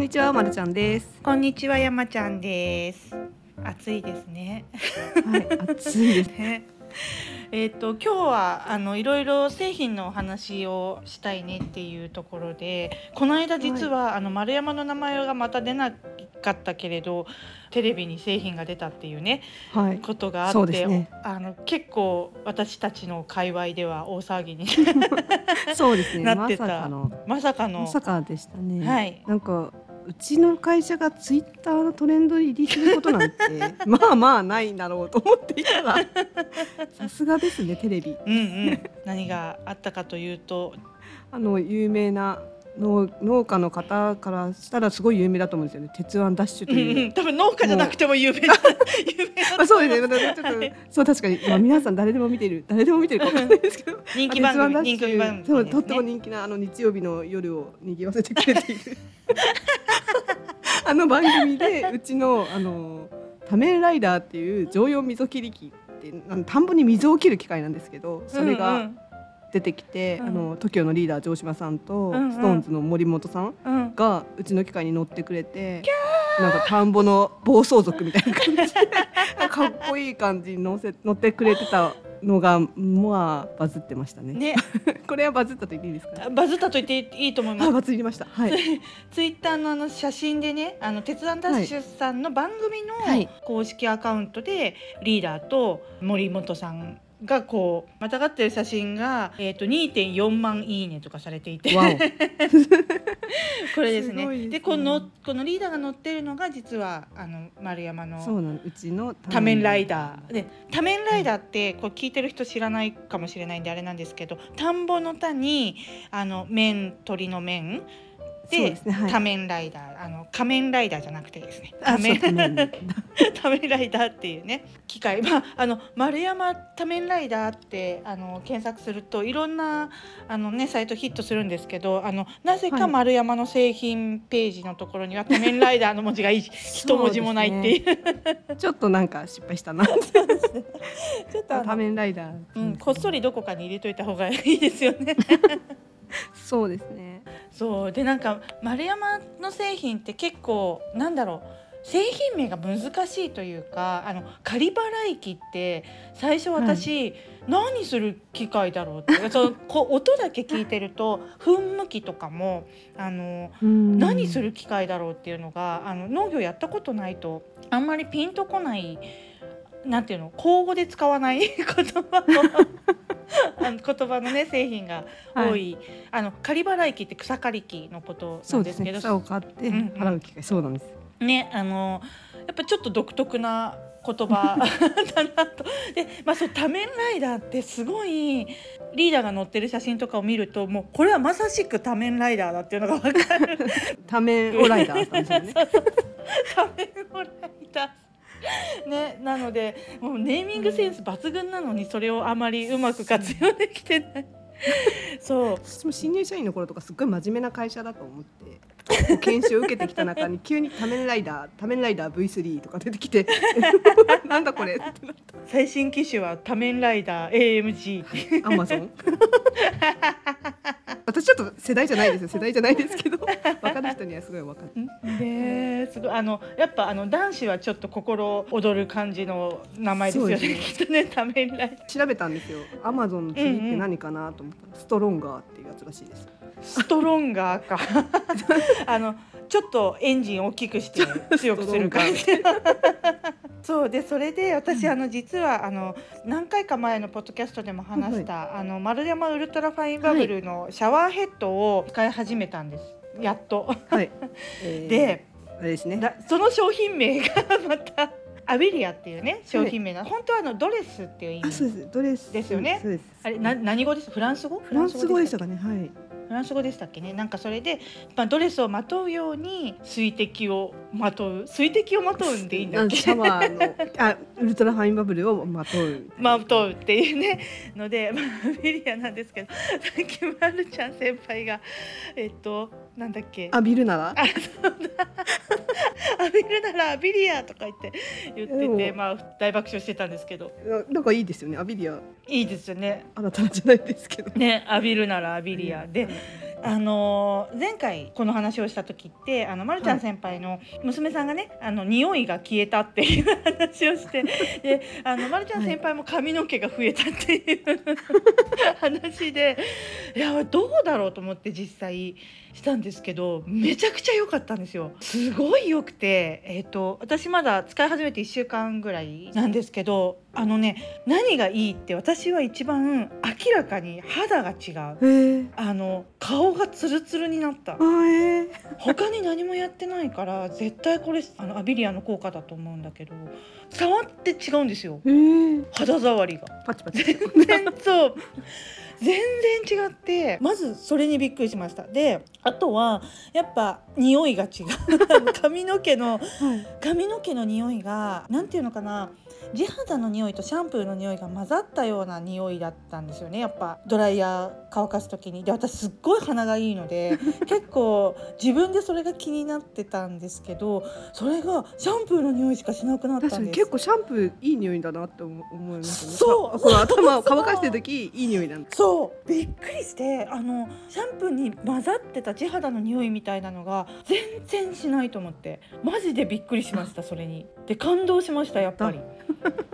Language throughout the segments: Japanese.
んにちは、まるちゃんです。こんにちは、山ちゃんです。暑いですね。はい、暑いです。ねえっ、と今日はあのいろいろ製品のお話をしたいねっていうところで、この間実は、あの丸山の名前がまた出なかったけれど、テレビに製品が出たっていうねはい。ことがあって、ねあの結構私たちの界隈では大騒ぎに そうですね。まなってたさかの。まさかのまさかでしたね。はいなんか。うちの会社がツイッターのトレンドに入りすることなんて まあまあないんだろうと思っていたらさすがですねテレビ。うんうん。何があったかというとあの有名な農農家の方からしたらすごい有名だと思うんですよね。鉄腕ダッシュとうんいう。うん多分農家じゃなくても有名ま あそうですね。ちょっと、そう確かに、まあ、皆さん誰でも見てる誰でも見てるかわかんないですけど。人気番組人気番組ダッシュ。そうとっても人気なあの日曜日の夜を賑わせてくれている。あの番組でうちのあの仮面ライダーっていう常用溝切り機って田んぼに溝を切る機械なんですけどそれうんうがん出てきて、うんあの TOKIO のリーダー城島さんと、うんうんストーンズの森本さんうんがうちの機械に乗ってくれてなんか田んぼの暴走族みたいな感じで かっこいい感じに乗せ乗ってくれてたのがまあバズってましたね。ね これはバズったと言っていいですか？バズったと言っていいと思いまあす。バズりました。はい。ツイッターのあの写真でね、あの鉄腕ダッシュさんの番組はいの公式アカウントでリーダーと森本さんがこうまたがってる写真がえっ、と2.4万いいねとかされていて、わ これですね。すねでこのこのリーダーが乗ってるのが実はあの丸山のお。そうなんうちの多面ライダーで多面ライダーってこう聞いてる人知らないかもしれないんであれなんですけど田んぼの田にあの面鳥の面でね。はい。多面ライダーあの仮面ライダーじゃなくてですねあ多面そう多 面ライダーっていうね機械まああの丸山多面ライダーってあの検索するといろんなあのねサイトヒットするんですけどあのなぜかはい丸山の製品ページのところには多面ライダーの文字がい一文字もないっていうちょっとなんか失敗したな。ちょっとあの多面ライダー。うん、こっそりどこかに入れといた方がいいですよね。そうですね。そうでなんか丸山の製品って結構なんだろう製品名が難しいというかあの仮払い機って最初私、何する機械だろうってそのこう音だけ聞いてると噴霧器とかもあの何する。る機械だろうっていうのがあの農業やったことないとあんまりピンとこないなんていうの口語で使わない言葉を あの言葉のね製品が多い、あの仮払い機って草刈り機のことなそうんですけど草を買ってうんうん払う機会。そうなんです。ねあのやっぱちょっと独特な言葉 だなと。で、まあ、そう多面ライダーってすごいリーダーが乗ってる写真とかを見るともうこれはまさしく多面ライダーだっていうのが分かる。多面オライダーさんですよね。多面ライダー ね、なのでもうネーミングセンス抜群なのにそれをあまりうまく活用できてない。そう。私も新入社員の頃とかすっごい真面目な会社だと思って研修を受けてきた中に 急に「多面ライダー多面ライダー V3」とか出てきてなんだこれってなっ最新機種は多面ライダー AMG っていうたアマゾン私ちょっと世代じゃないですよ。世代じゃないですけど。分かる人にはすごい分かる。ねえすごいあのやっぱあの男子はちょっと心躍る感じの名前ですよね。きっとね多面ライダー調べたんですよ。アマゾンの次って何かなと思ったら、ストロンガーっていうやつらしいです。ストロンガーか。あのちょっとエンジン大きくして強くする感じそうでそれで私あの実はあの何回か前のポッドキャストでも話した、あの丸山ウルトラファインバブルのシャワーヘッドを使い始めたんです。やっと。はい、えーであれですね。だその商品名が またアベリアっていうね商品名な、本当はあのドレスっていう意あそう味です。ドレス。ですよね。あれな何語ですフランス語？フランス語でしたフかね？はい。ランス語でしたっけね？なんかそれで、まあ、ドレスをまとうように水滴をまとう。水滴をまとうんでいいんだっけ？シャワーのあウルトラファインバブルをまとうまとうっていうね。ので、まあ、アベリアなんですけどさっきまるちゃん先輩がえっとなんだっけ？浴びるならあそうだ。浴びるならアビリアとか言って言っててまあ大爆笑してたんですけど。ななんかいいですよねアビリア。いいですよね。あなたじゃないですけど。ね浴びるならアビリア。であの前回この話をした時ってあのまるちゃん先輩の娘さんがね、あの匂いが消えたっていう話をして であのまるちゃん先輩も髪の毛が増えたっていう話でいやどうだろうと思って実際したんですけどめちゃくちゃ良かったんですよ。すごい良くてえっ、と私まだ使い始めて1週間ぐらいなんですけどあのね何がいいって私は一番明らかに肌が違う。あの顔がツルツルになった。他に何もやってないから絶対これあのアビリアの効果だと思うんだけど触って違うんですよ。肌触りが。パチパチ。全然そう全然違ってまずそれにびっくりしました。であとはやっぱ匂いが違う。髪の毛のはい。髪の毛の匂いがなんていうのかな。地肌の匂いとシャンプーの匂いが混ざったような匂いだったんですよね。やっぱドライヤー乾かす時に。で私すっごい鼻がいいので 結構自分でそれが気になってたんですけどそれがシャンプーの匂いしかしなくなったんです。に結構シャンプーいい匂いだなって思思いますね。そう。頭を乾かしてる時いい匂いなんですそうびっくりしてあのシャンプーに混ざってた地肌の匂いみたいなのが全然しないと思ってマジでびっくりしましたそれに。で感動しましたやっぱり。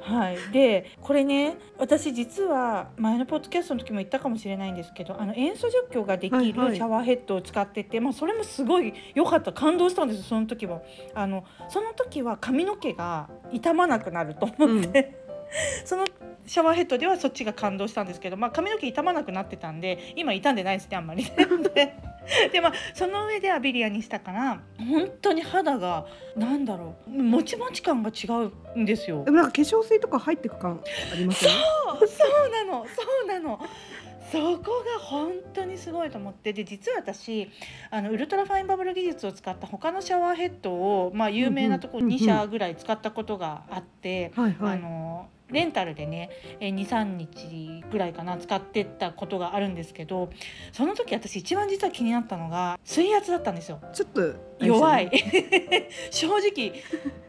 はい、でこれね私実は前のポッドキャストの時も言ったかもしれないんですけどあの塩素除去ができるシはいはい。ャワーヘッドを使ってて、まあ、それもすごい良かった感動したんですその時はあのその時は髪の毛が傷まなくなると思って、そのシャワーヘッドではそっちが感動したんですけど、まあ、髪の毛傷まなくなってたんで今傷んでないですねあんまり。ででまあその上でアビリアにしたから本当に肌がなんだろうもちもち感が違うんですよ。で。もなんか化粧水とか入ってく感ありますよね？そうそうなのそうなの。そこが本当にすごいと思って。で実は私あのウルトラファインバブル技術を使った他のシャワーヘッドを、まあ、有名なところうんうん2社ぐらい使ったことがあって、あのレンタルでね23日ぐらいかな使ってったことがあるんですけどその時私一番実は気になったのが水圧だったんですよ。ちょっと弱い。正直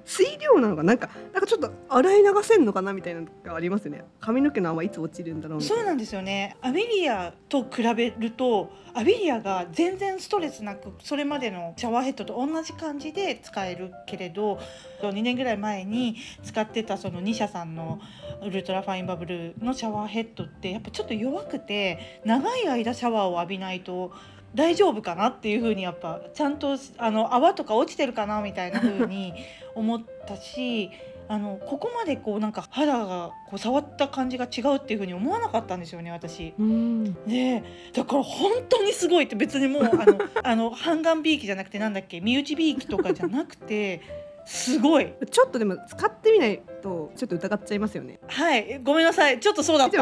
水量なのかなんかなんかちょっと洗い流せんのかなみたいなのがありますよね。髪の毛の泡いつ落ちるんだろうそうなんですよね。アビリアと比べるとアビリアが全然ストレスなくそれまでのシャワーヘッドと同じ感じで使えるけれど2年ぐらい前に使ってたその2社さんのウルトラファインバブルのシャワーヘッドってやっぱちょっと弱くて長い間シャワーを浴びないと大丈夫かなっていうふうにやっぱちゃんとあの泡とか落ちてるかなみたいな風に 思ったしあのここまでこうなんか肌がこう触った感じが違うっていう風に思わなかったんですよね私。うん。でだから本当にすごいって別にもうあの あの半眼びいきじゃなくてなんだっけ身内びいきとかじゃなくてすごい。ちょっとでも使ってみないとちょっと疑っちゃいますよね。はい。ごめんなさい。ちょっとそうだった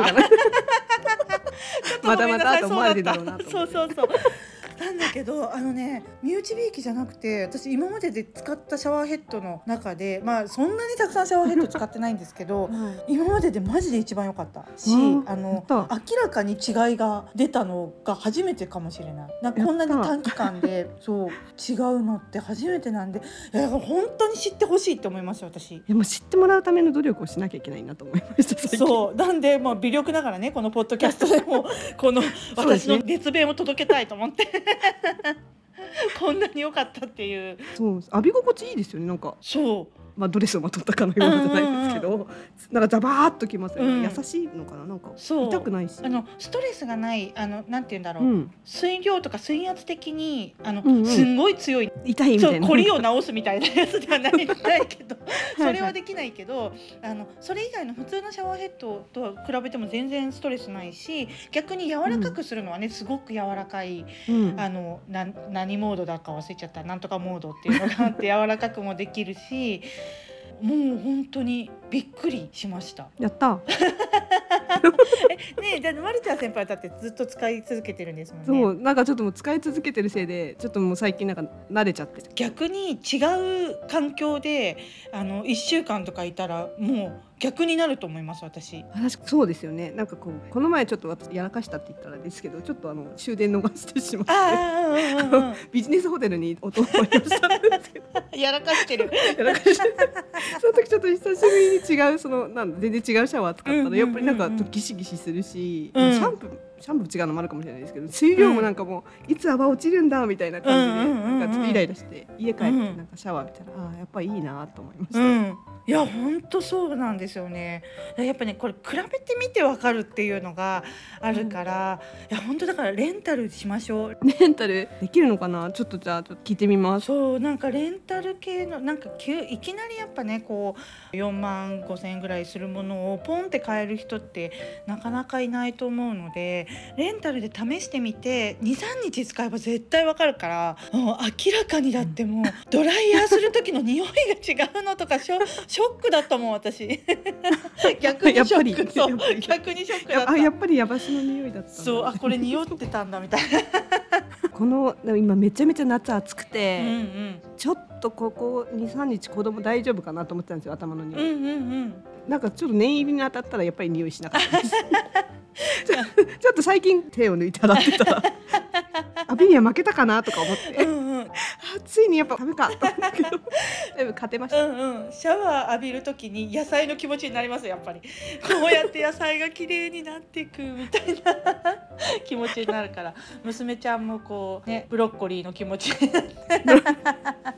またまたと思われるだろうなとそうだったそうそうそうなんだけどあのね身内びいきじゃなくて私今までで使ったシャワーヘッドの中でまあそんなにたくさんシャワーヘッド使ってないんですけど 今まででマジで一番良かった。しうんあの明らかに違いが出たのが初めてかもしれない。なんかこんなに短期間で そう違うのって初めてなんでいや本当に知ってほしいって思います私。でも知ってもらうための努力をしなきゃいけないなと思いましたそう。なんでもう微力ながらねこのポッドキャストでも この私の熱弁を届けたいと思って こんなに良かったっていう。そう浴び心地いいですよねなんか。そうまあドレスをまとったかのようなじゃないですけど、なんかザバーっときますよね、うん。優しいのかな？なんか痛くないし。あのストレスがないあのなんて言うんだろう、うん、水量とか水圧的にあの、うんうん。すんごい強い。痛いみそたいうなコリを直すみたいなやつではないないけど それはできないけどあのそれ以外の普通のシャワーヘッドとは比べても全然ストレスないし逆に柔らかくするのはね、すごく柔らかいうん。あのな何モードだか忘れちゃった。なんとかモードっていうのがあって柔らかくもできるしもう本当にびっくりしました。やった ねえじゃあマルちゃん先輩だってずっと使い続けてるんですもんね。そうなんかちょっともう使い続けてるせいでちょっともう最近なんか慣れちゃって逆に違う環境であの1週間とかいたらもう逆になると思います私。確かそうですよね。なんかこうこの前ちょっと私やらかしたって言ったらですけどちょっとあの終電逃してしまってビジネスホテルにお泊まりをした。んですけどうん、やらかしてる。やらかしてその時ちょっと久しぶりに違うそのなんだ全然違うシャワー使ったうんうんうんやっぱりなんかギシギシするし、うん。シャンプーシャンプー違うのもあるかもしれないですけど水量もなんかもういつ泡落ちるんだみたいな感じで、うんうんうんうんなんかちょっとイライラして家帰ってうんなんかシャワー浴びたら、ああやっぱいいなと思いました。うん、いや本当そうなんですよね。やっぱねこれ比べてみてわかるっていうのがあるから、いや本当だからレンタルしましょう。レンタルできるのかな？ちょっとじゃあちょっと聞いてみます。そうなんかレンタル系のなんか急いきなりやっぱねこう4万5千円ぐらいするものをポンって買える人ってなかなかいないと思うのでレンタルで試してみて23日使えば絶対わかるからもう明らかにだってもうドライヤーする時の匂いが違うのとかショ ショックだったもん私。逆にショック。そう。やっぱり。逆にショックだやったあやっぱりヤバシの匂いだったそうあこれ匂ってたんだみたいな。この今めちゃめちゃ夏暑くて、うんうん。ちょっとここ23日子供大丈夫かなと思ってたんですよ頭の匂い、うんうんうんなんかちょっと念入りに当たったらやっぱり匂いしなかったです。ち ょちょっと最近手を抜いて洗ってたら アビニア負けたかなとか思って、うんうん。ついにやっぱダメかと思ったけど。勝てました、うんうん、シャワー浴びるときに野菜の気持ちになりますやっぱり。こうやって野菜が綺麗になっていくみたいな 気持ちになるから。娘ちゃんもこうねブロッコリーの気持ち。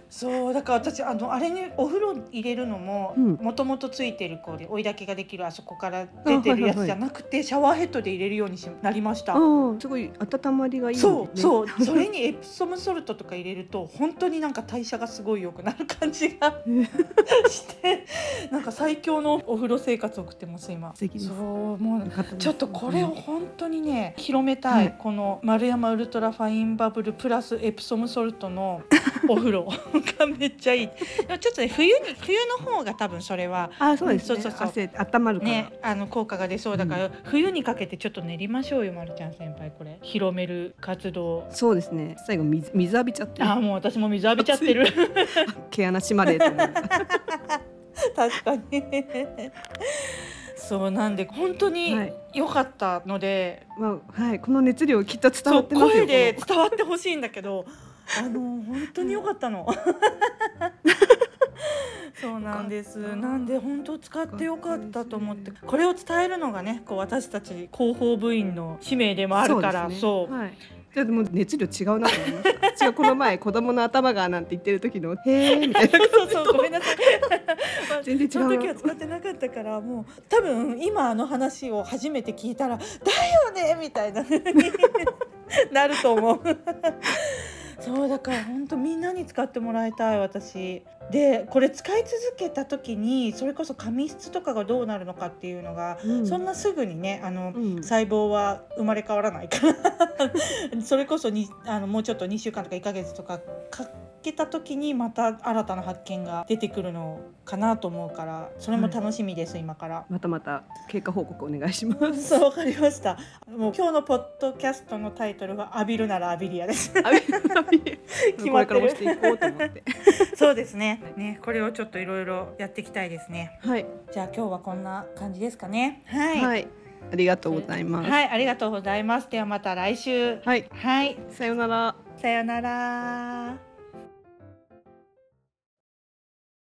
そうだから私あのあれにお風呂入れるのもうん。もともとついてるこうで追い炊きができるあそこから出てるやつじゃなくてシャワーヘッドで入れるようにしなりました。すごい温まりがいいですね。そうそう。それにエプソムソルトとか入れると本当になんか代謝がすごい良くなる感じがしてなんか最強のお風呂生活を送ってます今。そうもうちょっとこれを本当にね広めたい、はい。この丸山ウルトラファインバブルプラスエプソムソルトの お風呂。がめっちゃいい。でもちょっとね冬に冬の方が多分それはあそうですね、そうそうそう。汗温まるから、ね、あの効果が出そうだから、冬にかけてちょっと練りましょうよ、まるちゃん先輩。これ広める活動。そうですね。最後水水浴びちゃってあーもう私も水浴びちゃってる。毛穴閉まれ。確かに。そうなんで本当にはい。良かったので、まあはい。この熱量きっと伝わってますよ。声でこ伝わってほしいんだけどあの本当に良かったの。そうなんです。なんで本当使ってよかったと思ってこれを伝えるのがねこう私たち広報部員の使命でものあるからね。そう。はい。じゃあでも熱量違うなと思いました。違うこの前子供の頭がなんて言ってる時のへーみたいな。そうそうごめんなさい。全然違うその時は使ってなかったからもう多分今あの話を初めて聞いたらだよねみたいななると思うだから本当みんなに使ってもらいたい私。でこれ使い続けた時にそれこそ髪質とかがどうなるのかっていうのが、うん。そんなすぐにねあの、うん。細胞は生まれ変わらないから。それこそにあのもうちょっと2週間とか1ヶ月とかかけた時にまた新たな発見が出てくるのかなと思うからそれも楽しみです、今から。またまた経過報告お願いします。そうわかりました。もう今日のポッドキャストのタイトルは浴びるなら浴びりアです。と思って。そうですね。ねこれをちょっといろいろやっていきたいですね。はいじゃあ今日はこんな感じですかね。はい。はいありがとうございます。はい、ありがとうございます。ではまた来週。はいはい、さようなら。さよなら。